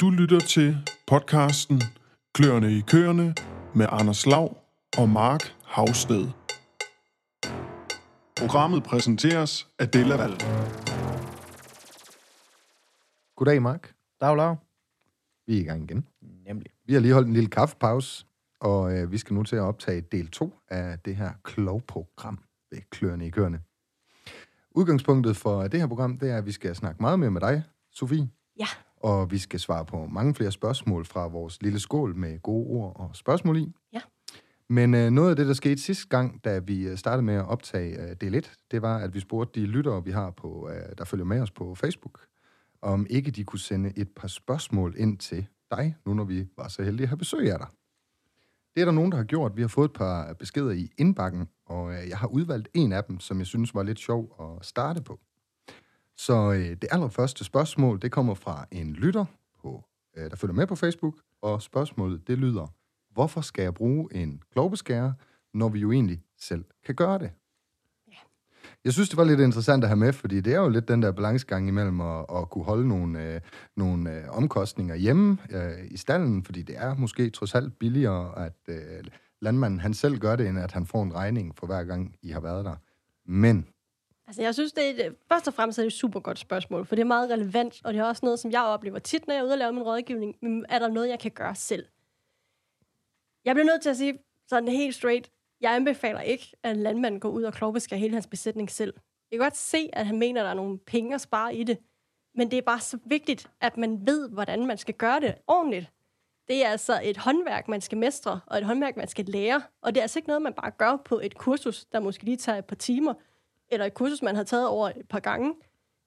Du lytter til podcasten Kløerne i køerne med Anders Lav og Mark Havsted. Programmet præsenteres af Della Val. Goddag, Mark. Dag, Lav. Vi er i gang igen. Nemlig. Vi har lige holdt en lille kaffepause, og øh, vi skal nu til at optage del 2 af det her klovprogram ved Kløerne i Køerne. Udgangspunktet for det her program, det er, at vi skal snakke meget mere med dig, Sofie. Ja. Og vi skal svare på mange flere spørgsmål fra vores lille skål med gode ord og spørgsmål i. Ja. Men øh, noget af det, der skete sidste gang, da vi øh, startede med at optage øh, del 1, det var, at vi spurgte de lyttere, vi har på, øh, der følger med os på Facebook, om ikke de kunne sende et par spørgsmål ind til dig, nu når vi var så heldige at have besøg af dig. Det er der nogen, der har gjort. Vi har fået et par beskeder i indbakken, og øh, jeg har udvalgt en af dem, som jeg synes var lidt sjov at starte på. Så øh, det allerførste spørgsmål, det kommer fra en lytter, på, øh, der følger med på Facebook, og spørgsmålet, det lyder, hvorfor skal jeg bruge en klovbeskærer, når vi jo egentlig selv kan gøre det? Jeg synes, det var lidt interessant at have med, fordi det er jo lidt den der balancegang imellem at, at kunne holde nogle, øh, nogle øh, omkostninger hjemme øh, i stallen, fordi det er måske trods alt billigere, at øh, landmanden han selv gør det, end at han får en regning for hver gang, I har været der. Men Altså, jeg synes, det er et, først og fremmest er det et super godt spørgsmål, for det er meget relevant, og det er også noget, som jeg oplever tit, når jeg er ude og lave min rådgivning. Men er der noget, jeg kan gøre selv? Jeg bliver nødt til at sige sådan helt straight, jeg anbefaler ikke, at en landmand går ud og klovbeskærer hele hans besætning selv. Jeg kan godt se, at han mener, at der er nogle penge at spare i det, men det er bare så vigtigt, at man ved, hvordan man skal gøre det ordentligt. Det er altså et håndværk, man skal mestre, og et håndværk, man skal lære. Og det er altså ikke noget, man bare gør på et kursus, der måske lige tager et par timer, eller et kursus, man har taget over et par gange.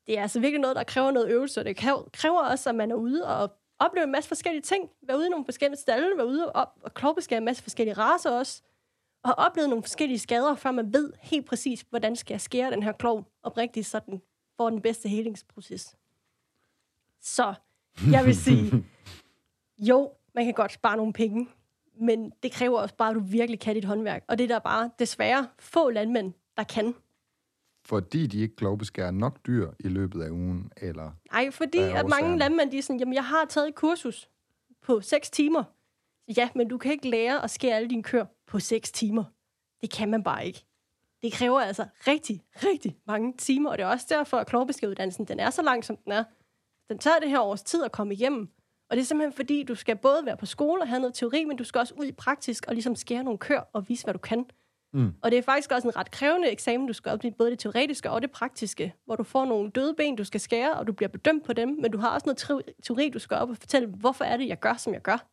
Det er altså virkelig noget, der kræver noget øvelse, og det kræver også, at man er ude og opleve en masse forskellige ting. Være ude i nogle forskellige stalle, være ude og, og klovbeskære en masse forskellige raser også, og have oplevet nogle forskellige skader, før man ved helt præcis, hvordan skal jeg skære den her klov oprigtigt, så den får den bedste helingsproces. Så jeg vil sige, jo, man kan godt spare nogle penge, men det kræver også bare, at du virkelig kan dit håndværk. Og det er der bare desværre få landmænd, der kan fordi de ikke klovbeskærer nok dyr i løbet af ugen, eller Nej, fordi at mange landmænd, de er sådan, jamen jeg har taget et kursus på 6 timer. Ja, men du kan ikke lære at skære alle dine køer på 6 timer. Det kan man bare ikke. Det kræver altså rigtig, rigtig mange timer, og det er også derfor, at klovbeskæruddannelsen, den er så lang, som den er. Den tager det her års tid at komme igennem. Og det er simpelthen fordi, du skal både være på skole og have noget teori, men du skal også ud i praktisk og ligesom skære nogle køer og vise, hvad du kan. Mm. Og det er faktisk også en ret krævende eksamen, du skal op i både det teoretiske og det praktiske, hvor du får nogle døde ben, du skal skære, og du bliver bedømt på dem, men du har også noget teo- teori, du skal op og fortælle, hvorfor er det, jeg gør, som jeg gør.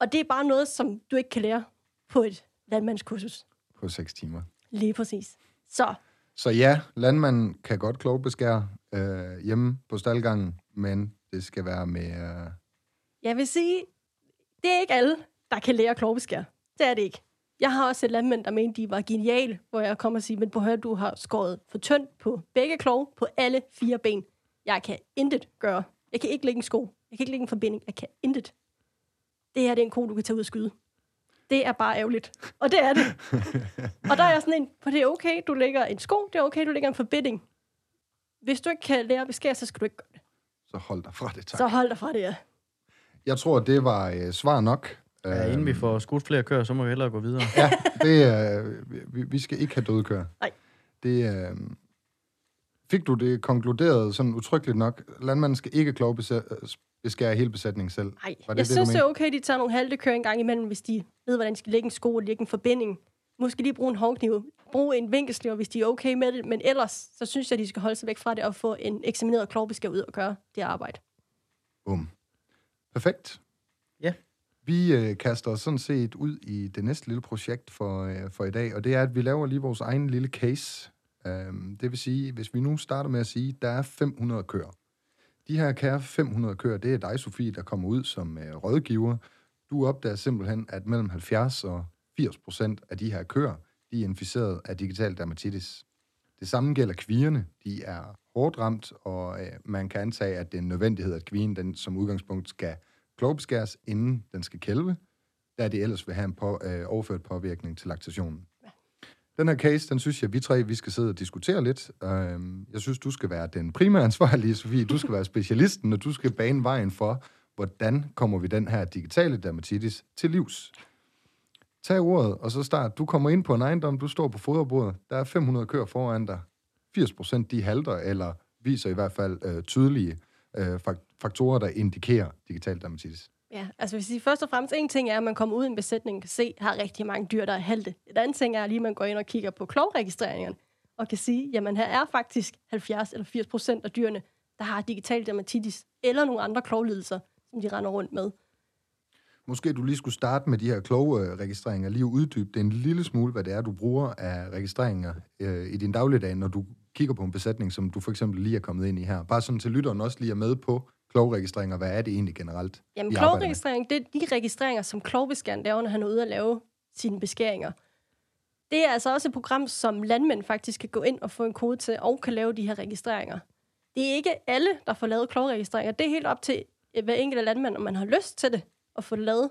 Og det er bare noget, som du ikke kan lære på et landmandskursus. på 6 timer. Lige præcis. Så Så ja, landmanden kan godt klovbeskære øh, hjemme på staldgangen, men det skal være med... Øh, jeg vil sige, det er ikke alle, der kan lære klovbeskær. Det er det ikke. Jeg har også et landmænd, der mente, de var geniale, hvor jeg kommer og siger, men på høre, du har skåret for tyndt på begge klov, på alle fire ben. Jeg kan intet gøre. Jeg kan ikke lægge en sko. Jeg kan ikke lægge en forbinding. Jeg kan intet. Det her det er en ko, du kan tage ud og skyde. Det er bare ærgerligt. Og det er det. og der er jeg sådan en, for det er okay, du lægger en sko, det er okay, du lægger en forbinding. Hvis du ikke kan lære at beskære, så skal du ikke gøre det. så hold dig fra det, tak. Så hold dig fra det, ja. Jeg tror, det var øh, svar nok. Ja, inden vi får skudt flere køer, så må vi hellere gå videre. Ja, det, øh, vi, vi skal ikke have døde køer. Nej. Det, øh, fik du det konkluderet sådan utryggeligt nok? Landmanden skal ikke klovbeskære hele besætningen selv. Nej, det jeg det, synes, det er okay, de tager nogle halte kører en gang imellem, hvis de ved, hvordan de skal lægge en sko og lægge en forbinding. Måske lige bruge en håndkniv, bruge en vinkelsliver, hvis de er okay med det. Men ellers, så synes jeg, de skal holde sig væk fra det og få en eksamineret klovbeskær ud og gøre det arbejde. Bum. Perfekt. Vi øh, kaster os sådan set ud i det næste lille projekt for, øh, for i dag, og det er, at vi laver lige vores egen lille case. Øhm, det vil sige, hvis vi nu starter med at sige, at der er 500 køer. De her kære 500 køer, det er dig, Sofie, der kommer ud som øh, rådgiver. Du opdager simpelthen, at mellem 70 og 80 procent af de her køer, de er inficeret af digital dermatitis. Det samme gælder kvierne. De er hårdt ramt, og øh, man kan antage, at det er en nødvendighed, at kvien den som udgangspunkt skal klovbeskæres, inden den skal kælve, da det ellers vil have en på, øh, overført påvirkning til laktationen. Den her case, den synes jeg, vi tre, vi skal sidde og diskutere lidt. Øhm, jeg synes, du skal være den primære ansvarlige, Sofie. Du skal være specialisten, og du skal bane vejen for, hvordan kommer vi den her digitale dermatitis til livs. Tag ordet, og så start. Du kommer ind på en ejendom, du står på foderbordet. Der er 500 køer foran dig. 80 procent de halter, eller viser i hvert fald øh, tydelige øh, fak- faktorer, der indikerer digital dermatitis. Ja, altså hvis I først og fremmest, en ting er, at man kommer ud i en besætning og kan se, at har rigtig mange dyr, der er halte. Et andet ting er lige, at man går ind og kigger på klovregistreringerne og kan sige, jamen her er faktisk 70 eller 80 procent af dyrene, der har digital dermatitis eller nogle andre klovlidelser, som de render rundt med. Måske du lige skulle starte med de her kloge registreringer, lige uddybe det en lille smule, hvad det er, du bruger af registreringer øh, i din dagligdag, når du kigger på en besætning, som du for eksempel lige er kommet ind i her. Bare sådan til lytteren også lige er med på klovregistreringer. Hvad er det egentlig generelt? Jamen klovregistrering, det er de registreringer, som klovbeskæren laver, når han er ude at lave sine beskæringer. Det er altså også et program, som landmænd faktisk kan gå ind og få en kode til, og kan lave de her registreringer. Det er ikke alle, der får lavet klovregistreringer. Det er helt op til øh, hver enkelt landmand, om man har lyst til det, at få det lavet,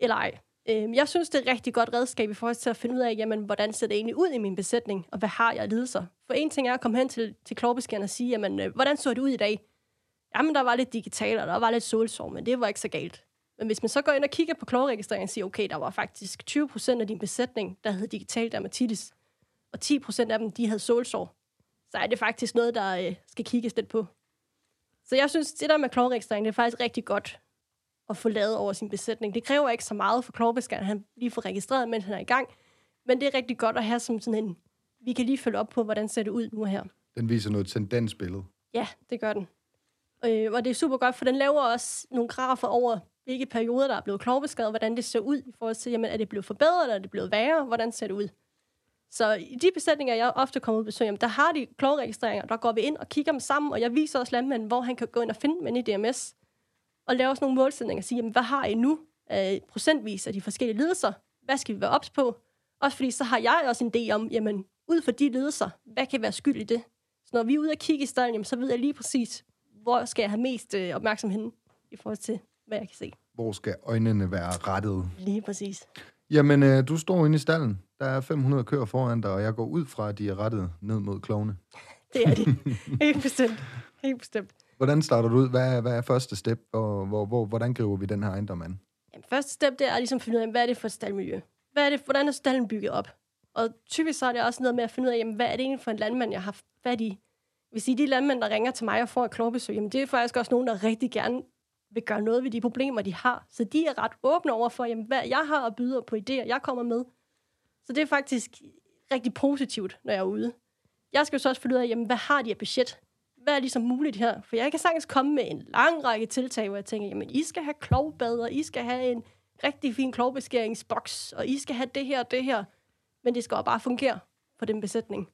eller ej. Øhm, Jeg synes, det er et rigtig godt redskab i forhold til at finde ud af, jamen, hvordan ser det egentlig ud i min besætning, og hvad har jeg af lidelser? For en ting er at komme hen til, til klovbeskæren og sige, jamen, øh, hvordan så det ud i dag? Jamen, der var lidt digital, og der var lidt solsår, men det var ikke så galt. Men hvis man så går ind og kigger på klovregistreringen og siger, okay, der var faktisk 20 procent af din besætning, der havde digital dermatitis, og 10 procent af dem, de havde solsår, så er det faktisk noget, der øh, skal kigges lidt på. Så jeg synes, det der med klovregistrering, det er faktisk rigtig godt at få lavet over sin besætning. Det kræver ikke så meget for klovbeskæren, han lige får registreret, mens han er i gang. Men det er rigtig godt at have som sådan en, vi kan lige følge op på, hvordan ser det ud nu her. Den viser noget tendensbillede. Ja, det gør den. Øh, og det er super godt, for den laver også nogle grafer over, hvilke perioder, der er blevet klovbeskrevet, hvordan det ser ud i forhold til, jamen, er det blevet forbedret, eller er det blevet værre, hvordan ser det ud? Så i de besætninger, jeg ofte kommer ud og besøger, jamen, der har de klovregistreringer, der går vi ind og kigger dem sammen, og jeg viser også landmanden, hvor han kan gå ind og finde dem inde i DMS, og lave sådan nogle målsætninger og sige, jamen, hvad har I nu øh, procentvis af de forskellige lidelser? Hvad skal vi være ops på? Også fordi, så har jeg også en idé om, jamen, ud fra de lidelser, hvad kan være skyld i det? Så når vi er ude og kigge i stallen, jamen, så ved jeg lige præcis, hvor skal jeg have mest øh, opmærksomhed i forhold til, hvad jeg kan se. Hvor skal øjnene være rettet? Lige præcis. Jamen, øh, du står inde i stallen. Der er 500 køer foran dig, og jeg går ud fra, at de er rettet ned mod klovene. Det er de. Helt bestemt. Helt bestemt. Hvordan starter du ud? Hvad er, hvad er første step, og hvor, hvor, hvordan griber vi den her ejendom an? Jamen, første step, det er ligesom at finde ud af, hvad er det for et staldmiljø? Hvad er det, hvordan er stallen bygget op? Og typisk så er det også noget med at finde ud af, jamen, hvad er det egentlig for en landmand, jeg har fat i? Hvis I de landmænd, der ringer til mig og får et klogbesøg, jamen det er faktisk også nogen, der rigtig gerne vil gøre noget ved de problemer, de har. Så de er ret åbne over for, jamen, hvad jeg har at byde på idéer, jeg kommer med. Så det er faktisk rigtig positivt, når jeg er ude. Jeg skal jo så også finde ud af, jamen, hvad har de af budget? Hvad er ligesom muligt her? For jeg kan sagtens komme med en lang række tiltag, hvor jeg tænker, jamen, I skal have klovbad, og I skal have en rigtig fin klovbeskæringsboks, og I skal have det her og det her. Men det skal bare fungere for den besætning.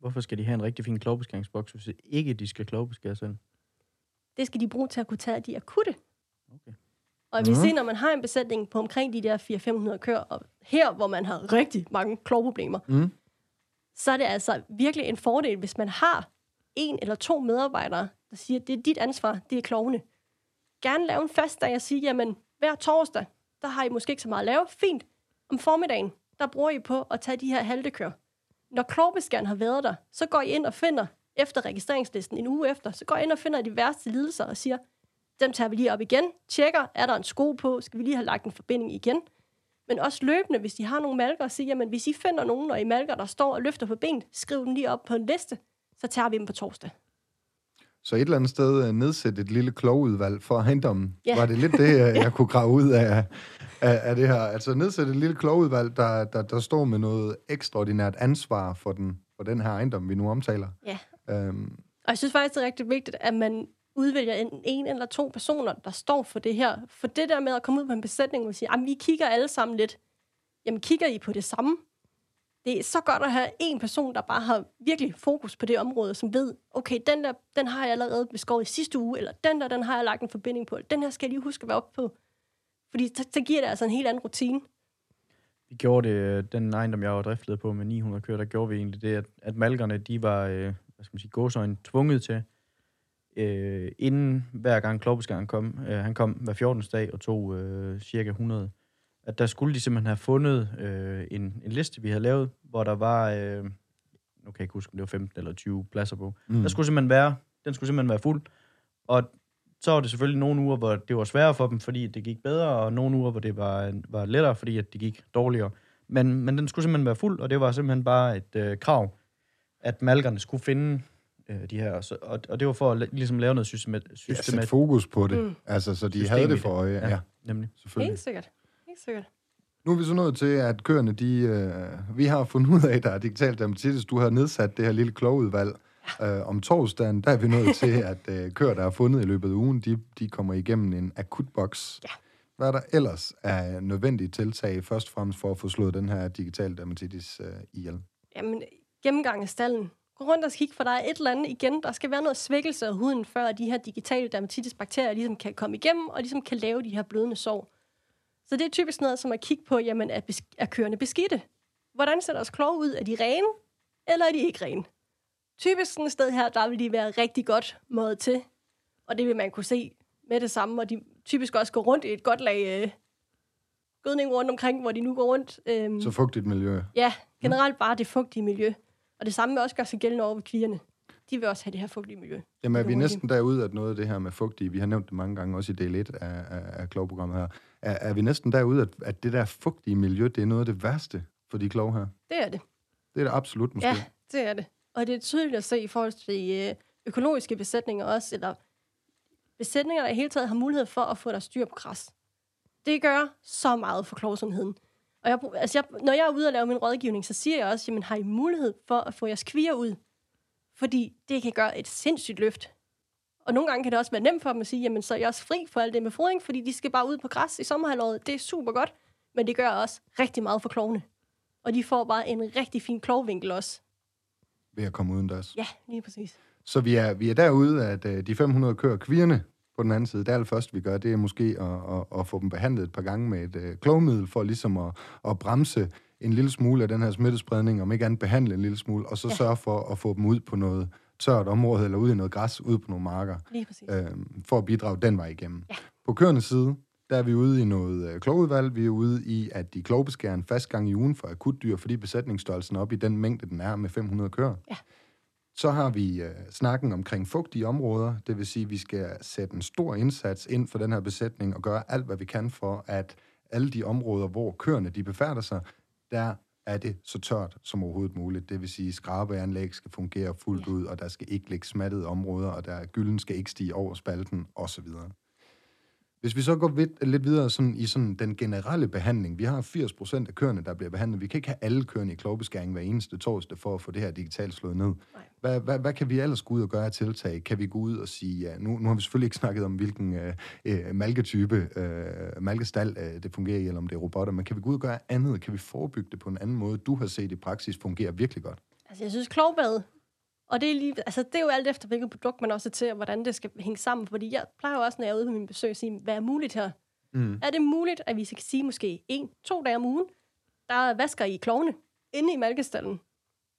Hvorfor skal de have en rigtig fin klovbeskæringsboks, hvis ikke de skal klovbeskære selv? Det skal de bruge til at kunne tage de akutte. Okay. Og vil sige, når man har en besætning på omkring de der 400-500 køer, og her, hvor man har rigtig mange klovproblemer, Mm. så er det altså virkelig en fordel, hvis man har en eller to medarbejdere, der siger, at det er dit ansvar, det er klovene. Gerne lave en fast dag og sige, jamen, hver torsdag, der har I måske ikke så meget at lave. Fint. Om formiddagen, der bruger I på at tage de her haltekør. Når klovbeskæren har været der, så går I ind og finder, efter registreringslisten en uge efter, så går I ind og finder de værste lidelser og siger, dem tager vi lige op igen, tjekker, er der en sko på, skal vi lige have lagt en forbinding igen. Men også løbende, hvis de har nogle malker, og siger, jamen hvis I finder nogen, og I malker, der står og løfter på benet, skriv dem lige op på en liste, så tager vi dem på torsdag. Så et eller andet sted uh, nedsætte et lille klovudvalg for ejendommen. Ja. Var det lidt det, jeg kunne grave ud af, af, af det her? Altså nedsætte et lille klovudvalg, der, der, der står med noget ekstraordinært ansvar for den, for den her ejendom, vi nu omtaler. Ja. Øhm, Og jeg synes faktisk, det er rigtig vigtigt, at man udvælger en, en eller to personer, der står for det her. For det der med at komme ud på en besætning og sige, at vi kigger alle sammen lidt. Jamen, kigger I på det samme? Det er så godt at have en person, der bare har virkelig fokus på det område, som ved, okay, den der, den har jeg allerede beskåret i sidste uge, eller den der, den har jeg lagt en forbinding på, eller den her skal jeg lige huske at være op på. Fordi så, så giver det altså en helt anden rutine. Vi gjorde det, den ejendom, jeg var driftet på med 900 køer, der gjorde vi egentlig det, at, at malkerne, de var, øh, hvad skal man sige, gåsøjne tvunget til, øh, inden hver gang klovbeskæren kom, øh, han kom hver 14. dag og tog øh, cirka 100 at der skulle de simpelthen have fundet øh, en, en liste, vi havde lavet, hvor der var, øh, nu kan jeg ikke huske, om det var 15 eller 20 pladser på. Mm. Der skulle simpelthen være, den skulle simpelthen være fuld. Og så var det selvfølgelig nogle uger, hvor det var sværere for dem, fordi det gik bedre, og nogle uger, hvor det var, var lettere, fordi at det gik dårligere. Men, men den skulle simpelthen være fuld, og det var simpelthen bare et øh, krav, at malkerne skulle finde øh, de her. Så, og, og det var for at ligesom lave noget systemat, Ja, fokus på det. Mm. Altså, så de System havde det for øje. Ja, Ja. nemlig. selvfølgelig. Helt sikkert. Helt sikkert. Nu er vi så nået til, at køerne, de, øh, vi har fundet ud af, at der er digitalt dermatitis. Du har nedsat det her lille klogudvalg. Øh, om torsdagen, der er vi nået til, at øh, køer, der er fundet i løbet af ugen, de, de kommer igennem en akutboks. Ja. Hvad er der ellers er nødvendige tiltag, først og fremmest for at få slået den her digitale dermatitis øh, ihjel? Jamen, gennemgang af stallen. Gå rundt og kig, for der er et eller andet igen. Der skal være noget svækkelse af huden, før de her digitale dermatitis-bakterier ligesom kan komme igennem, og ligesom kan lave de her blødende sår. Så det er typisk noget som at kigge på, jamen, er, bes- er køerne beskidte? Hvordan ser deres klove ud? Er de rene, eller er de ikke rene? Typisk sådan et sted her, der vil de være rigtig godt mådet til, og det vil man kunne se med det samme, og de typisk også går rundt i et godt lag øh, gødning rundt omkring, hvor de nu går rundt. Øhm, Så fugtigt miljø. Ja, generelt bare det fugtige miljø. Og det samme også gøre sig gældende over ved kvierne. De vil også have det her fugtige miljø. Jamen er vi de. næsten derude, at noget af det her med fugtige, vi har nævnt det mange gange, også i del 1 af, af, af klovprogrammet her, er, er vi næsten derude, at, at det der fugtige miljø, det er noget af det værste for de klove her? Det er det. Det er det absolut måske. Ja, det er det. Og det er tydeligt at se i forhold til øh, økologiske besætninger også, eller besætninger, der i hele taget har mulighed for at få deres styr på græs. Det gør så meget for klovsundheden. Og jeg, altså jeg, når jeg er ude og lave min rådgivning, så siger jeg også, jamen har I mulighed for at få jeres kvier ud? Fordi det kan gøre et sindssygt løft. Og nogle gange kan det også være nemt for dem at sige, jamen så er jeg også fri for alt det med fodring, fordi de skal bare ud på græs i sommerhalvåret. Det er super godt, men det gør også rigtig meget for klovene. Og de får bare en rigtig fin klovvinkel også. Ved at komme uden deres. Ja, lige præcis. Så vi er, vi er derude, at øh, de 500 kører kvirne på den anden side. Det allerførste, vi gør, det er måske at, at, at få dem behandlet et par gange med et øh, klovmiddel, for ligesom at, at bremse en lille smule af den her smittespredning, om ikke andet behandle en lille smule, og så Ja. sørge for at få dem ud på noget tørt område, eller ud i noget græs, ud på nogle marker, Lige præcis. øh, for at bidrage den vej igennem. Ja. På køernes side, der er vi ude i noget øh, klovudvalg. Vi er ude i, at de klovbeskærer en fast gang i ugen for akutdyr, fordi besætningsstørrelsen er op i den mængde, den er med 500 køer. Ja. Så har vi øh, snakken omkring fugtige områder, det vil sige, at vi skal sætte en stor indsats ind for den her besætning og gøre alt, hvad vi kan for, at alle de områder, hvor køerne de befærder sig, der er det så tørt som overhovedet muligt. Det vil sige, at skrabeanlæg skal fungere fuldt ud, og der skal ikke ligge smattede områder, og der gylden skal ikke stige over spalten, osv. Hvis vi så går vid- lidt videre sådan, i sådan den generelle behandling, vi har 80% af køerne, der bliver behandlet. Vi kan ikke have alle køerne i klovbeskæring hver eneste torsdag for at få det her digitalt slået ned. Hvad, hvad, hvad kan vi ellers gå ud og gøre af tiltag? Kan vi gå ud og sige, ja, nu, nu har vi selvfølgelig ikke snakket om, hvilken øh, øh, malketype, øh, malkestal øh, det fungerer i, eller om det er robotter, men kan vi gå ud og gøre andet? Kan vi forebygge det på en anden måde, du har set i praksis fungerer virkelig godt? Altså, jeg synes, klovbad, og det er, lige, altså, det er jo alt efter, hvilket produkt man også er til, og hvordan det skal hænge sammen. Fordi jeg plejer jo også, når jeg er ude på min besøg, at sige, hvad er muligt her? Mm. Er det muligt, at vi skal sige måske en, to dage om ugen, der vasker I klovene inde i malkestallen?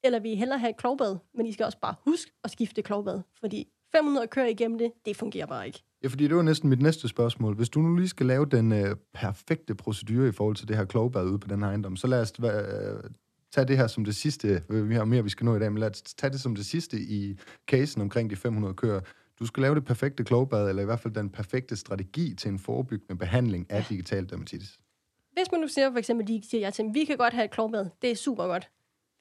Eller vil I hellere have et klovbad, men I skal også bare huske at skifte klovbad? Fordi 500 kører igennem det, det fungerer bare ikke. Ja, fordi det var næsten mit næste spørgsmål. Hvis du nu lige skal lave den øh, perfekte procedure i forhold til det her klovbad ude på den her ejendom, så lad os øh, tage det her som det sidste. Øh, Vi har mere, vi skal nå i dag, men lad os tage det som det sidste i casen omkring de 500 køer. Du skal lave det perfekte klovbad, eller i hvert fald den perfekte strategi til en forebyggende behandling af digital dermatitis. Hvis man nu siger for eksempel, de siger til, vi kan godt have et klovbad, det er super godt.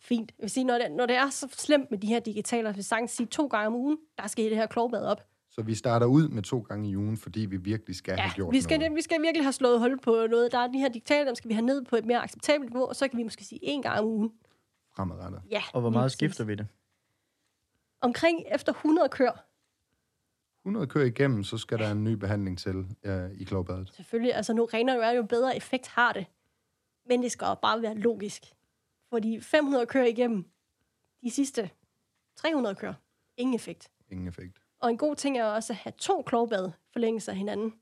Fint. Jeg vil sige, når det, når det er så slemt med de her digitaler, så vil sagtens sige to gange om ugen, der skal I det her klovbad op. Så vi starter ud med to gange i ugen, fordi vi virkelig skal Ja, have gjort vi skal, noget. vi skal virkelig have slået hul på noget. Der er de her digitaler, dem skal vi have ned på et mere acceptabelt niveau, og så kan vi måske sige en gang om ugen. fremadrettet. Ja, Og hvor meget skifter vi det? Omkring efter 100 kør. 100 køer igennem, så skal der en ny behandling til øh, i klovbadet. Selvfølgelig, altså nu renere jo er, jo bedre effekt har det. Men det skal jo bare være logisk. Fordi 500 kører igennem de sidste 300 kører. Ingen effekt. Ingen effekt. Og en god ting er også at have to klovbad forlængelse af hinanden.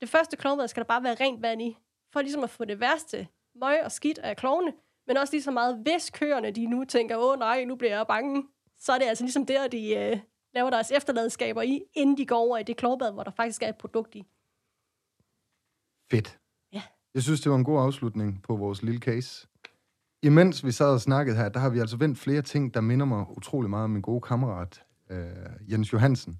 Det første klovbad skal der bare være rent vand i, for ligesom at få det værste møg og skidt af klovene, men også lige så meget, hvis køerne de nu tænker, åh nej, nu bliver jeg bange, så er det altså ligesom der, de øh, laver deres efterladenskaber i, inden de går over i det klovbad, hvor der faktisk er et produkt i. Fedt. Ja. Jeg synes, det var en god afslutning på vores lille case. Imens vi sad og snakkede her, der har vi altså vendt flere ting, der minder mig utrolig meget om min gode kammerat, øh, Jens Johansen.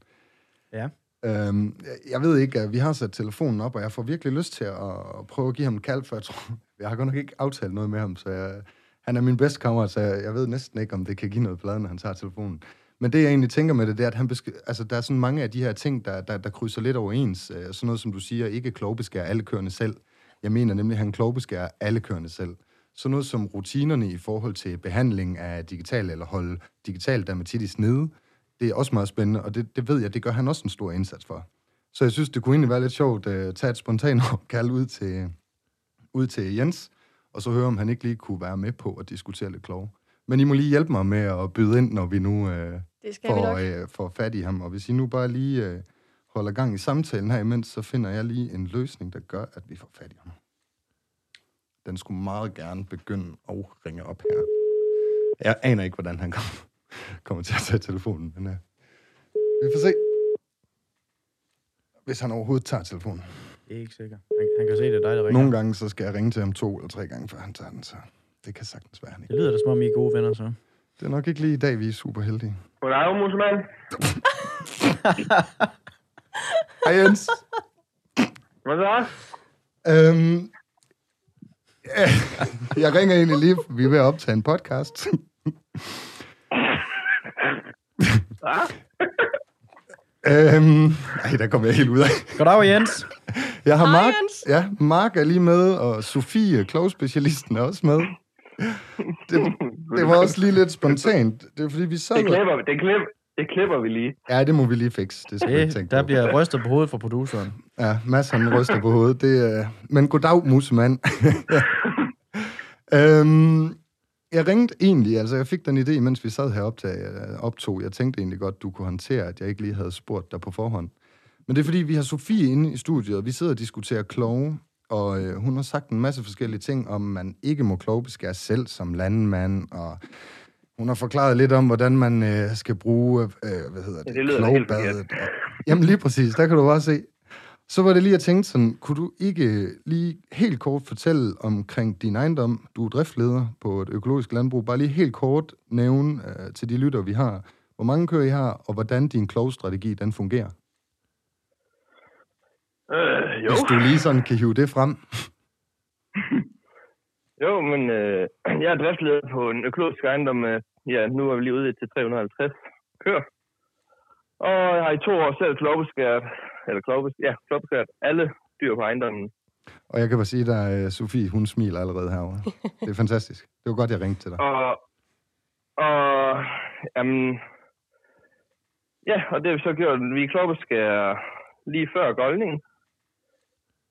Ja. Øhm, jeg ved ikke, at vi har sat telefonen op, og jeg får virkelig lyst til at, prøve at give ham en kald, for jeg tror, jeg har godt nok ikke aftalt noget med ham, så jeg, han er min bedste kammerat, så jeg, jeg ved næsten ikke, om det kan give noget blad, når han tager telefonen. Men det, jeg egentlig tænker med det, det er, at han besk- altså, der er sådan mange af de her ting, der, der, der krydser lidt overens. Øh, sådan noget, som du siger, ikke klogbeskærer alle kørende selv. Jeg mener nemlig, at han klogbeskærer alle kørende selv. Sådan noget som rutinerne i forhold til behandling af digital, eller holde digital dermatitis nede, det er også meget spændende, og det, det ved jeg, det gør han også en stor indsats for. Så jeg synes, det kunne egentlig være lidt sjovt at uh, tage et spontant opkald ud til, ud til Jens, og så høre, om han ikke lige kunne være med på at diskutere lidt klog. Men I må lige hjælpe mig med at byde ind, når vi nu vi får, nok. uh, får fat i ham. Og hvis I nu bare lige uh, holder gang i samtalen her imens, så finder jeg lige en løsning, der gør, at vi får fat i ham. Den skulle meget gerne begynde at ringe op her. Jeg aner ikke, hvordan han kommer, kommer til at tage telefonen, men uh, vi får se. Hvis han overhovedet tager telefonen. Det er ikke sikkert. Han, han kan se, det er dig, der ringer. Nogle gange, så skal jeg ringe til ham to eller tre gange, før han tager den, så det kan sagtens være, han ikke. Det lyder da som om, I er gode venner, så. Det er nok ikke lige i dag, vi er super heldige. Goddag, musemand. Hej Jens. Hvad så? Øhm, jeg ringer egentlig lige, for vi er ved at optage en podcast. Øhm, ej, der kommer jeg helt ud af. Goddag, Jens. Jeg har Hej, Mark, Jens. ja, Mark er lige med, og Sofie, klogspecialisten, er også med. Det, det var også lige lidt spontant. Det er fordi, vi sad... Det klipper, det klipper, det klipper vi lige. Ja, det må vi lige fikse. Det skal vi ikke tænke Det, der på. bliver rystet på hovedet fra produceren. Ja, Mads han ryster på hovedet. Det, er... Men goddag, musemand. øhm, jeg ringte egentlig, altså jeg fik den idé, mens vi sad her optag, optog. Jeg tænkte egentlig godt, du kunne håndtere, at jeg ikke lige havde spurgt dig på forhånd. Men det er fordi, vi har Sofie inde i studiet, og vi sidder og diskuterer kloge, og øh, hun har sagt en masse forskellige ting, om man ikke må klogebeskære selv som landmand, og hun har forklaret lidt om, hvordan man øh, skal bruge, øh, hvad hedder det, Ja, det lyder helt klovbadet. Og, jamen lige præcis, der kan du bare se. Så var det lige, at tænke sådan, kunne du ikke lige helt kort fortælle omkring din ejendom? Du er driftleder på et økologisk landbrug. Bare lige helt kort nævne øh, til de lytter, vi har, hvor mange køer I har, og hvordan din klovstrategi den fungerer. Øh, jo. Hvis du lige sådan kan hive det frem. Jo, men øh, jeg er driftsleder på en økologisk ejendom. Med, ja, nu er vi lige ude til 350 køer. Og jeg har i to år selv klovbeskæret, eller klovbeskæret, ja, klovbeskæret alle dyr på ejendommen. Og jeg kan bare sige dig, Sofie, hun smiler allerede herovre. Det er fantastisk. Det var godt, jeg ringte til dig. Og, og jamen, ja, og det har vi så gjort. Vi klovbeskærer lige før goldningen.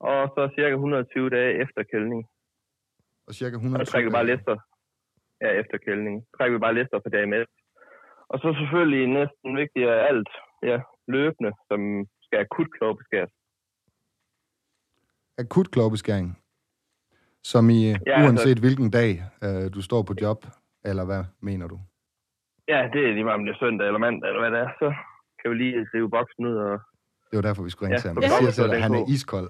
Og så cirka 120 dage efter kældning. Og cirka Og 100 så trækker vi bare lister. Ja, efter kældning. Trækker vi bare lister på dag med. Og så selvfølgelig næsten vigtigere af alt, ja, løbende, som skal akut klovbeskæres. akut klovbeskæring, som i ja, Ja, uanset altså- hvilken dag øh, du står på job, eller hvad mener du? Ja, det er lige meget, om det er søndag eller mandag, eller hvad det er. Så kan vi lige rive boksen ud og Det var derfor, vi skulle ringe Ja, til ham. Jeg siger selv, at han er iskold.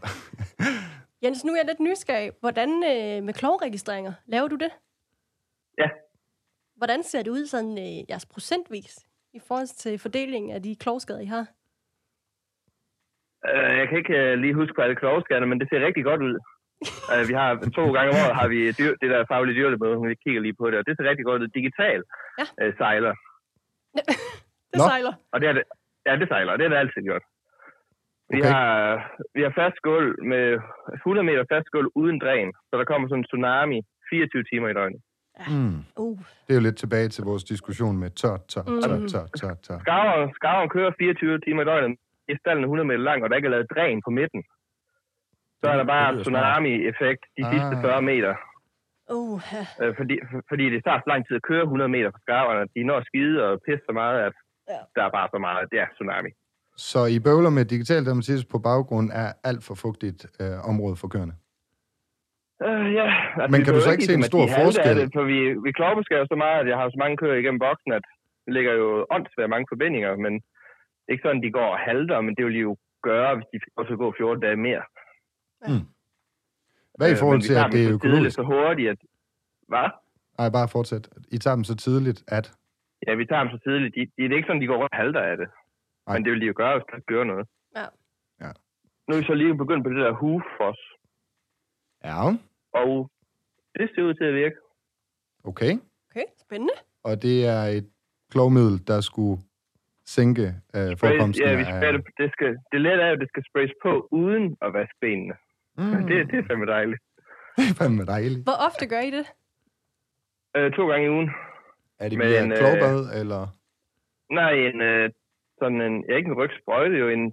Jens, nu er jeg lidt nysgerrig. Hvordan øh, med klovregistreringer, laver du det? Ja. Hvordan ser det ud sådan øh, jeres procentvis i forhold til fordelingen af de klovskader, I har? Øh, jeg kan ikke øh, lige huske på alle klovskærne, men det ser rigtig godt ud. øh, vi har to gange om året har vi dyr, det der faglige dyrlemøde, vi kigger lige på det, og det ser rigtig godt ud. Digital Ja. øh, sejler. Det Nå. sejler. Og det er det, ja, det sejler, det er det altid gjort. Vi, Okay. har, vi har fast gulv med 100 meter fast gulv uden dræn, så der kommer sådan en tsunami 24 timer i døgnet. Mm. Uh, Det er jo lidt tilbage til vores diskussion med tør, tør, tør, Mm. tør, tør, tør. Skarveren, skarveren kører 24 timer i døgnet. I stallen er 100 meter lang, og der ikke er lavet dræn på midten. Så er der bare tsunami-effekt de sidste Ah. 40 meter. uh, Øh, fordi, fordi det tager så lang tid at køre 100 meter fra skarverne. De når at skide og pisse så meget, at Ja. der er bare så meget. Det er tsunami. Så I bøvler med digital dermatitis på baggrund af alt for fugtigt øh, område for køerne. Øh, ja. Altså, Men kan du så jo ikke se en stor de er forskel? Det, for vi, vi klovbeskærer jo så meget, at jeg har så mange køer igennem boksen, at det ligger jo åndssvagt mange forbindinger, men det er ikke sådan, de går og halter, men det vil de jo gøre, hvis de også gå 14 dage mere. Hvad i Øh, forhold men vi til, tager at dem det er så tidligt, økologisk? Så hurtigt, at... Hvad? Nej, bare fortsæt. I tager dem så tidligt, at... Ja, vi tager dem så tidligt. De, de, det er ikke sådan, de går rundt og halter af det. Nej. Men det vil de jo gøre, hvis der gør noget. Ja. Ja. Nu er vi så lige begyndt på det der hufos. Ja, Og det ser ud til at virke. okay. Okay, spændende. Og det er et klovmiddel, der skulle sænke øh, forekomsten ja, vi af... skal, det, skal, det lette er jo, at det skal sprays på uden at vaske benene. Mm, Mm. Det, det er fandme dejligt. det er fandme dejligt. Hvor ofte gør I det? Øh, to gange i ugen. Er det via øh, klovbad, eller... Nej, en, øh, sådan en, ja, ikke en rygsprøjte, jo en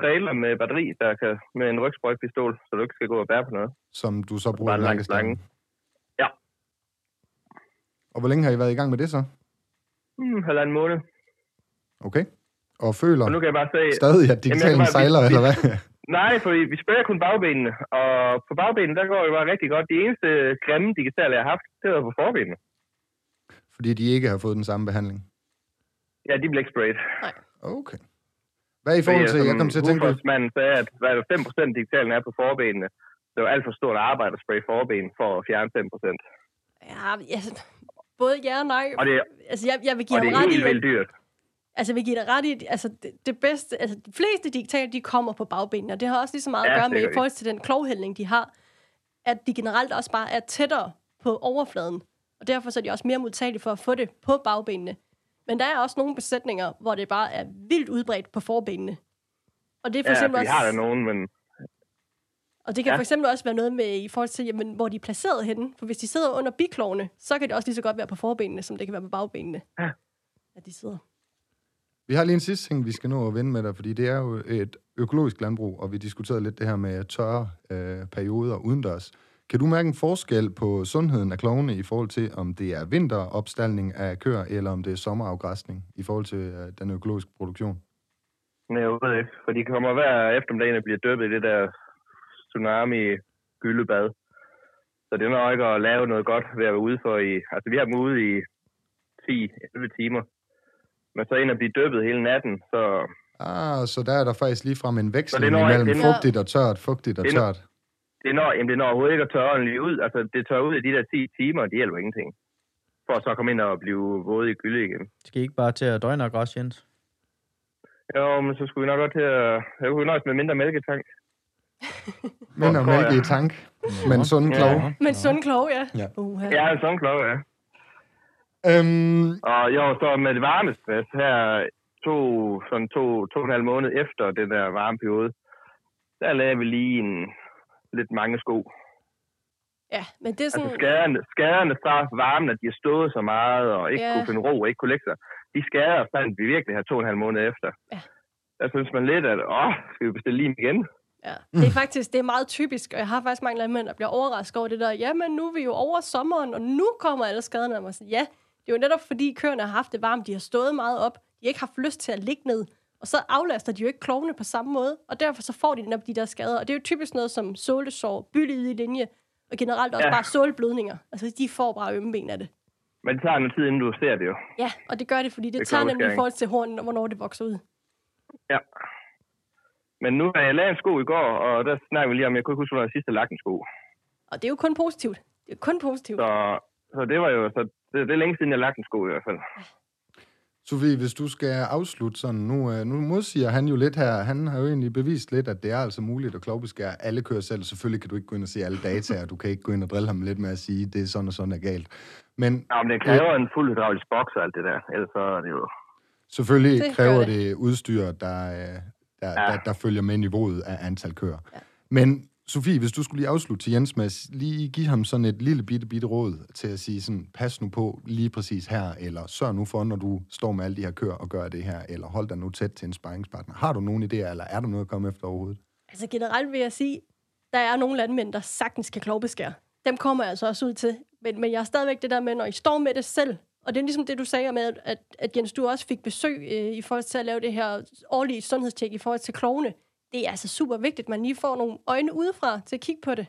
trailer med batteri, der kan, med en rygsprøjtepistol, så du ikke skal gå og bære på noget. som du så bruger i langestangen. slangen. Ja. Og hvor længe har I været i gang med det så? Hmm, halvanden måned. Okay. Og føler Og nu kan jeg bare sige, stadig, at Jamen, digitalen kan bare- sejler, vi- eller hvad? nej, for vi sprayer kun bagbenene, og på bagbenene, der går det bare rigtig godt. De eneste grimme digitale, jeg har haft, det var på forbenene. Fordi de ikke har fået den samme behandling. Ja, de blev ikke sprayet. Okay. Hvad i forhold til, jeg kom til at tænke på, Manden sagde, at hvad er det, 5% digitalen er på forbenene. Det var alt for stort arbejde at spraye forben for at fjerne 5%. Ja, altså, både ja og nej. Og det, Altså, jeg, jeg vil give og det ham er ret i, helt at- vildt dyrt. Altså, jeg vil give dig ret i, altså, det, det bedste, altså, de fleste digitaler, de kommer på bagbenene, og det har også lige så meget Ja, at gøre med, i forhold til den klovhældning, de har, at de generelt også bare er tættere på overfladen, og derfor så er de også mere modtagelige for at få det på bagbenene. Men der er også nogle besætninger, hvor det bare er vildt udbredt på forbenene. Og det er for Ja, eksempel vi også, har der nogen, men og det kan Ja. for eksempel også være noget med i forhold til, jamen, hvor de er placeret henne. For hvis de sidder under biklovene, så kan det også lige så godt være på forbenene, som det kan være på bagbenene. Ja. At de sidder vi har lige en sidste ting, vi skal nå at vende med dig, fordi det er jo et økologisk landbrug, og vi diskuterede lidt det her med tørre øh, perioder udendørs. Kan du mærke en forskel på sundheden af klovene i forhold til, om det er vinteropstaldning af køer, eller om det er sommerafgræsning i forhold til øh, den økologiske produktion? Nej, jeg ved ikke. For de kommer hver eftermiddag og bliver døbet i det der tsunami gyldebad. Så det er nok ikke at lave noget godt ved at være ude for i... Altså, vi har dem ude i 10-11 timer. Men så ind og blive døbet hele natten, så Ah, så der er der faktisk ligefrem en når- imellem det når- fugtigt og tørt, fugtigt og Det når- tørt. det når, jamen, det når overhovedet ikke at tørre ordentligt ud. Altså, det tørrer ud i de der 10 timer, og det hjælper ingenting. For at så komme ind og blive våde i gylde igen. Skal I ikke bare til at døgne og græs, Jens? Jo, men så skulle vi nok godt til at... Jeg kunne nøjes med mindre mælketank. Mindre tror jeg. mælke i tank, men sund Ja. klov. Men sund klog, ja. Ja. Uh, sådan klog, ja. Øhm, Og jo, så med det varme stress her, to, sådan to, to og en halv måned efter den der varme periode, der lavede vi lige en lidt mange sko. Ja, men det er sådan... Altså skaderne, skaderne fra varmen, at de har stået så meget og ikke Ja. kunne finde ro og ikke kunne lægge sig. De skader fandt vi virkelig her to og en halv måned efter. Ja. Der synes man lidt, at åh, skal vi bestille lige igen? Ja, det er faktisk det er meget typisk, og jeg har faktisk mange landmænd, der bliver overrasket over det der, jamen nu er vi jo over sommeren, og nu kommer alle skaderne af mig. Ja, det er jo netop fordi køerne har haft det varmt, de har stået meget op, de har ikke haft lyst til at ligge ned, og så aflaster de jo ikke klovene på samme måde, og derfor så får de netop de der skader, og det er jo typisk noget som sålesår, i linje, og generelt også Ja. bare sålblødninger. Altså de får bare ømme ben af det. Men det tager noget tid, inden du ser det jo. Ja, og det gør det, fordi det, Det tager nemlig i forhold til hornen, og hvornår det vokser ud. Ja. Men nu har jeg lavet en sko i går, og der snakker vi lige om, jeg kunne ikke huske, hvornår jeg sidste lagt en sko. Og det er jo kun positivt. Det er kun positivt. Så, så det var jo, så det, det er længe siden, jeg lagt en sko i hvert fald. Sofie, hvis du skal afslutte sådan, nu, øh, nu modsiger han jo lidt her, han har jo egentlig bevist lidt, at det er altså muligt at klovbeskære alle kører selv. Selvfølgelig kan du ikke gå ind og se alle data, og du kan ikke gå ind og drille ham lidt med at sige, det er sådan og sådan er galt. Men Ja, men det kræver en fuld hydraulisk boks og alt det der, ellers så er det jo... selvfølgelig Det kræver det. det udstyr, der, øh, der, Ja. der, der følger med niveauet af antal kører. Ja. Men Sofie, hvis du skulle lige afslutte til Jens med lige give ham sådan et lille bitte, bitte råd til at sige sådan, pas nu på lige præcis her, eller sørg nu for, når du står med alle de her køer og gør det her, eller hold dig nu tæt til en sparringspartner. Har du nogen idéer, eller er der noget at komme efter overhovedet? Altså generelt vil jeg sige, der er nogle landmænd, der sagtens kan klovbeskære. Dem kommer jeg altså også ud til. Men, men jeg er stadigvæk det der med, når I står med det selv, og det er ligesom det, du sagde med, at, at Jens, du også fik besøg øh, i forhold til at lave det her årlige sundhedstjek i forhold til klovene. Det er altså super vigtigt, at man lige får nogle øjne udefra til at kigge på det.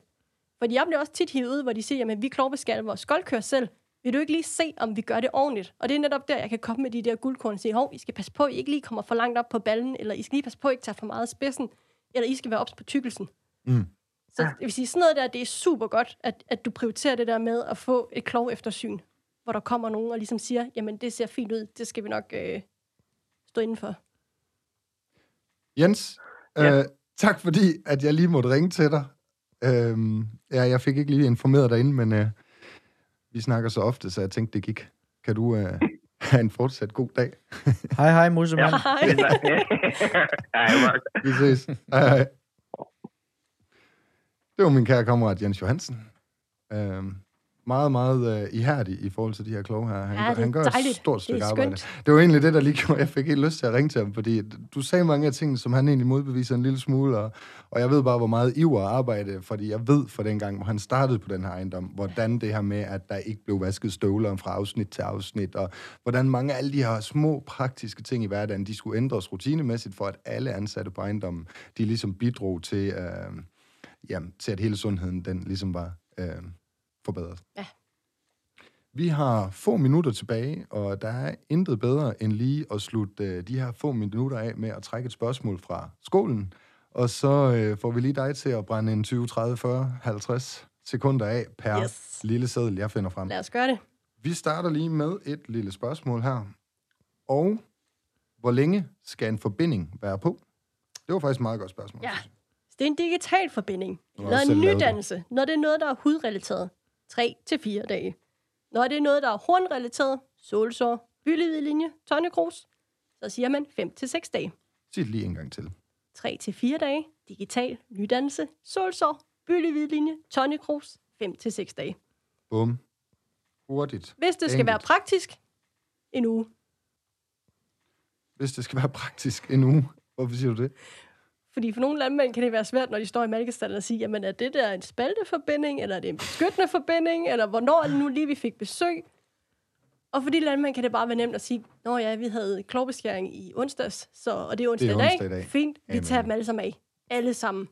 Fordi jeg bliver også tit hivet ud, hvor de siger, at vi klovbeskærer vores skoldkører selv. Vil du ikke lige se, om vi gør det ordentligt? Og det er netop der, jeg kan komme med de der guldkorn og sige, hov, I skal passe på, at I ikke lige kommer for langt op på ballen, eller I skal lige passe på, at I ikke tager for meget spidsen, eller I skal være ops på tykkelsen. Mm. Så jeg vil sige, sådan noget der, det er super godt, at, at du prioriterer det der med at få et klov eftersyn, hvor der kommer nogen og ligesom siger, jamen det ser fint ud, det skal vi nok øh, stå indenfor. Jens, Ja. øh, tak fordi, at jeg lige måtte ringe til dig. Øhm, ja, jeg fik ikke lige informeret dig inden, men øh, vi snakker så ofte, så jeg tænkte, det gik. Kan du øh, have en fortsat god dag? Hej, hej, musemand. Hej. Hej, Mark. Vi ses. Hej, hej. Det var min kære kammerat Jens Johansen. Øhm, meget, meget øh, ihærdig i forhold til de her kloge her. Han, Ja, gør- det han gør et dejligt. stort Det er stykke arbejde. skønt. Det var egentlig det, der lige gjorde, jeg fik helt lyst til at ringe til ham, fordi du sagde mange af tingene, som han egentlig modbeviser en lille smule, og, og jeg ved bare, hvor meget iver og arbejde, fordi jeg ved fra den gang, hvor han startede på den her ejendom, hvordan det her med, at der ikke blev vasket støvler fra afsnit til afsnit, og hvordan mange af alle de her små praktiske ting i hverdagen, de skulle ændres rutinemæssigt, for at alle ansatte på ejendommen, de ligesom bidrog til, øh, jamen, til at hele sundheden, den ligesom var øh, forbedret. Ja. Vi har få minutter tilbage, og der er intet bedre end lige at slutte øh, de her få minutter af med at trække et spørgsmål fra skålen. Og så øh, får vi lige dig til at brænde en 20, 30, 40, 50 sekunder af per Yes. lille seddel, jeg finder frem. Lad os gøre det. Vi starter lige med et lille spørgsmål her. Og hvor længe skal en forbinding være på? Det var faktisk et meget godt spørgsmål. Ja. Det er en digital forbinding. Eller en nydannelse, når det er noget, der er hudrelateret. 3 til fire dage. Når det er noget, der er hornrelateret, solsår, bylidlinje, tonnekrus, så siger man 5 til 6 dage. Sig det lige en gang til. 3 til fire dage, digital, nydannelse, solsår, bylidlinje, tonnekrus, 5 til 6 dage. Bum. Hurtigt. Hvis det skal Enkelt. være praktisk, en uge. Hvis det skal være praktisk en uge. Hvorfor siger du det? Fordi for nogle landmænd kan det være svært, når de står i mælkestallen og siger, jamen er det der en spalteforbinding, eller er det en beskyttende forbinding, eller hvornår er det nu lige, vi fik besøg? Og for de landmænd kan det bare være nemt at sige, nå ja, vi havde klovbeskæring i onsdags, så, og det er onsdag, Det er i dag. onsdag i dag. Fint, vi Amen. tager dem alle sammen af. Alle sammen.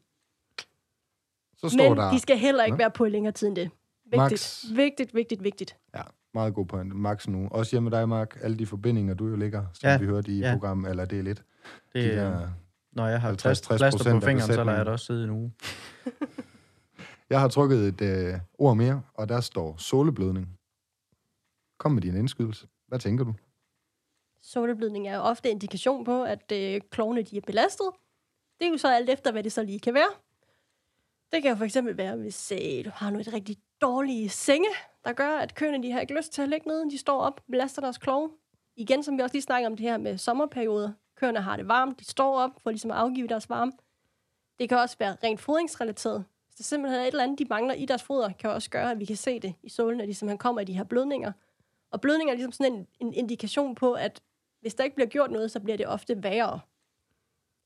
Så står Men der... de skal heller ikke Nå. være på i længere tid end det. Vigtigt, Max. vigtigt, vigtigt, vigtigt. Ja, meget god point. Max nu. Også hjemme med dig, Mark. Alle de forbindinger, du jo ligger, som Ja, vi hørte i ja. program, eller det er lidt. Det, De der, når jeg har 50-60% 50, plaster af på fingeren, så lader jeg det også sidde en uge. jeg har trykket et øh, ord mere, og der står såleblødning. Kom med din indskydelse. Hvad tænker du? Såleblødning er jo ofte indikation på, at øh, klovene de er belastet. Det er jo så alt efter, hvad det så lige kan være. Det kan jo for eksempel være, hvis øh, du har noget rigtig dårlige senge, der gør, at køerne de har ikke lyst til at ligge nede. De står op, belaster deres klove. Igen, som vi også lige snakker om det her med sommerperioder. Køerne har det varmt, de står op for ligesom at afgive deres varme. Det kan også være rent fodringsrelateret. Hvis der simpelthen er et eller andet, de mangler i deres foder, kan også gøre, at vi kan se det i sålen, at de simpelthen ligesom kommer i de her blødninger. Og blødninger er ligesom sådan en, en indikation på, at hvis der ikke bliver gjort noget, så bliver det ofte værre.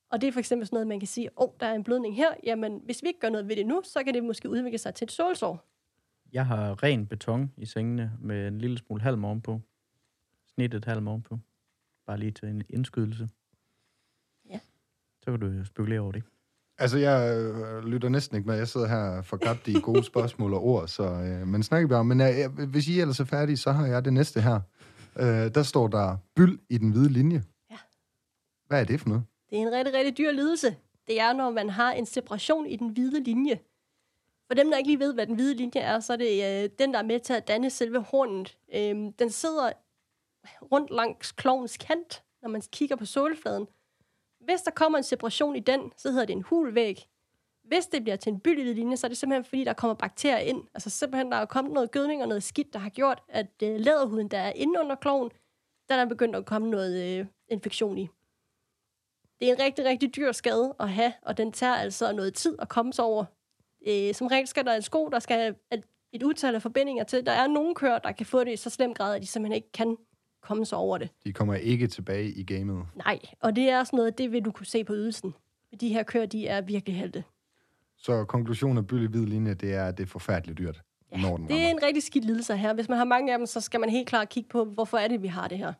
Og det er for eksempel sådan noget, man kan sige, åh, oh, der er en blødning her, jamen hvis vi ikke gør noget ved det nu, så kan det måske udvikle sig til et sålsår. Jeg har ren beton i sengene med en lille smule halm ovenpå. Snittet halm ovenpå. Bare lige til en indskydelse. Så kan du jo spekulere over det. Altså, jeg øh, lytter næsten ikke med. Jeg sidder her forgabt i gode spørgsmål og ord, så, øh, men snakker bare. Men øh, hvis I ellers er færdige, så har jeg det næste her. Øh, der står der byld i den hvide linje. Ja. Hvad er det for noget? Det er en rigtig, rigtig dyr lidelse. Det er, når man har en separation i den hvide linje. For dem, der ikke lige ved, hvad den hvide linje er, så er det øh, den, der er med til at danne selve hornet. Øhm, den sidder rundt langs klovens kant, når man kigger på sålefladen. Hvis der kommer en separation i den, så hedder det en hulvæg. Hvis det bliver til en byldig linje, så er det simpelthen fordi, der kommer bakterier ind. Altså simpelthen, der er kommet noget gødning og noget skidt, der har gjort, at øh, læderhuden, der er inde under kloven, der er begyndt at komme noget øh, infektion i. Det er en rigtig, rigtig dyr skade at have, og den tager altså noget tid at komme sig over. Øh, som regel skal der en sko, der skal et, et utal af forbindinger til. Der er nogle køer, der kan få det i så slem grad, at de simpelthen ikke kan komme sig over det. De kommer ikke tilbage i gamet. Nej, og det er sådan noget, det vil du kunne se på ydelsen. De her køer, de er virkelig helte. Så konklusionen af byld i hvid linje, det er, at det er forfærdeligt dyrt, ja, når den Det er rammer. en rigtig skidt lidelse her. Hvis man har mange af dem, så skal man helt klart kigge på, hvorfor er det, vi har det her.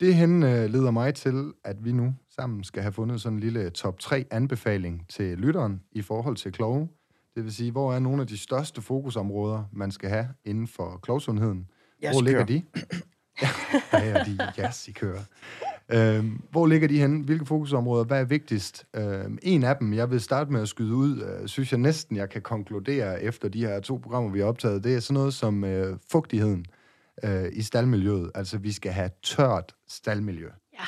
Det hen øh, leder mig til, at vi nu sammen skal have fundet sådan en lille top 3 anbefaling til lytteren i forhold til klove. Det vil sige, hvor er nogle af de største fokusområder, man skal have inden for klovsundheden? Jeg Hvor ligger kører. de? ja, ja, de yes, I kører. Øhm, hvor ligger de henne? Hvilke fokusområder? Hvad er vigtigst? Øhm, en af dem, jeg vil starte med at skyde ud, øh, synes jeg næsten, jeg kan konkludere efter de her to programmer, vi har optaget. Det er sådan noget som øh, fugtigheden øh, i staldmiljøet. Altså, vi skal have tørt staldmiljø. Ja.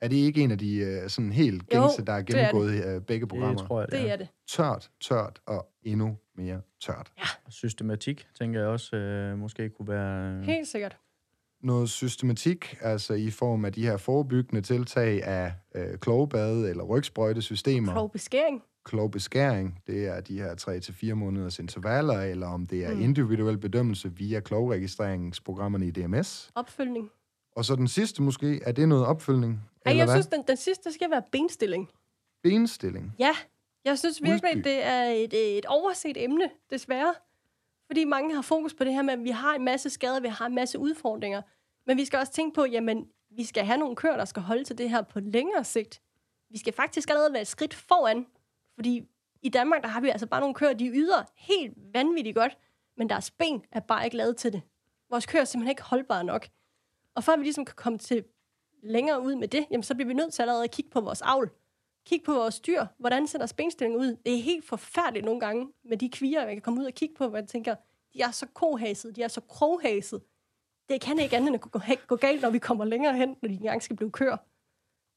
Er det ikke en af de øh, sådan helt gængse, der er det er gennemgået i øh, begge programmer? Det tror jeg, det, Det er. er det. Tørt, tørt og endnu mere tørt. Og Systematik, tænker jeg også, øh, måske kunne være... Øh, Helt sikkert. Noget systematik, altså i form af de her forebyggende tiltag af øh, klogebade eller rygsprøjtesystemer, Klog beskæring. klogbeskæring, det er de her 3-4 måneders intervaller, eller om det er Mm. individuel bedømmelse via klogregistreringsprogrammerne i DMS. Opfølgning. Og så den sidste måske, er det noget opfølgning? Ej, eller jeg hvad? synes, den, den sidste skal være benstilling. Benstilling. Ja, jeg synes virkelig, det er et, et overset emne, desværre. Fordi mange har fokus på det her med, at vi har en masse skader, vi har en masse udfordringer. Men vi skal også tænke på, jamen, vi skal have nogle køer, der skal holde til det her på længere sigt. Vi skal faktisk allerede være et skridt foran. Fordi i Danmark, der har vi altså bare nogle køer, de yder helt vanvittigt godt, men deres ben er bare ikke lavet til det. Vores køer er simpelthen ikke holdbare nok. Og for at vi ligesom kan komme til længere ud med det, jamen, så bliver vi nødt til allerede at kigge på vores avl. Kigge på vores dyr. Hvordan ser deres benstilling ud? Det er helt forfærdeligt nogle gange med de kvier, jeg kan komme ud og kigge på, hvor jeg tænker, de er så kohasede, de er så kroghasede. Det kan ikke andet end at gå, gå galt, når vi kommer længere hen, når de engang skal blive køer.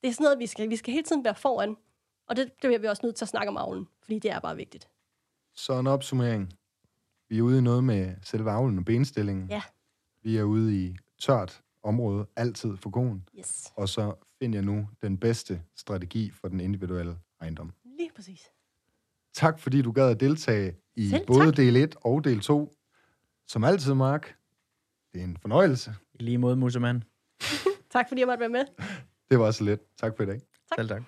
Det er sådan noget, vi skal, vi skal hele tiden være foran. Og det, det bliver vi også nødt til at snakke om avlen, fordi det er bare vigtigt. Så en opsummering. Vi er ude i noget med selve avlen og benstillingen. Ja. Vi er ude i tørt område, altid for konen. Yes. Og så finder jeg nu den bedste strategi for den individuelle ejendom. Lige præcis. Tak fordi du gad at deltage i Selv både tak. del 1 og del 2. Som altid, Mark, det er en fornøjelse. I lige måde, Musemand. Tak fordi jeg måtte være med. Det var så let. Tak for i dag. Selv tak.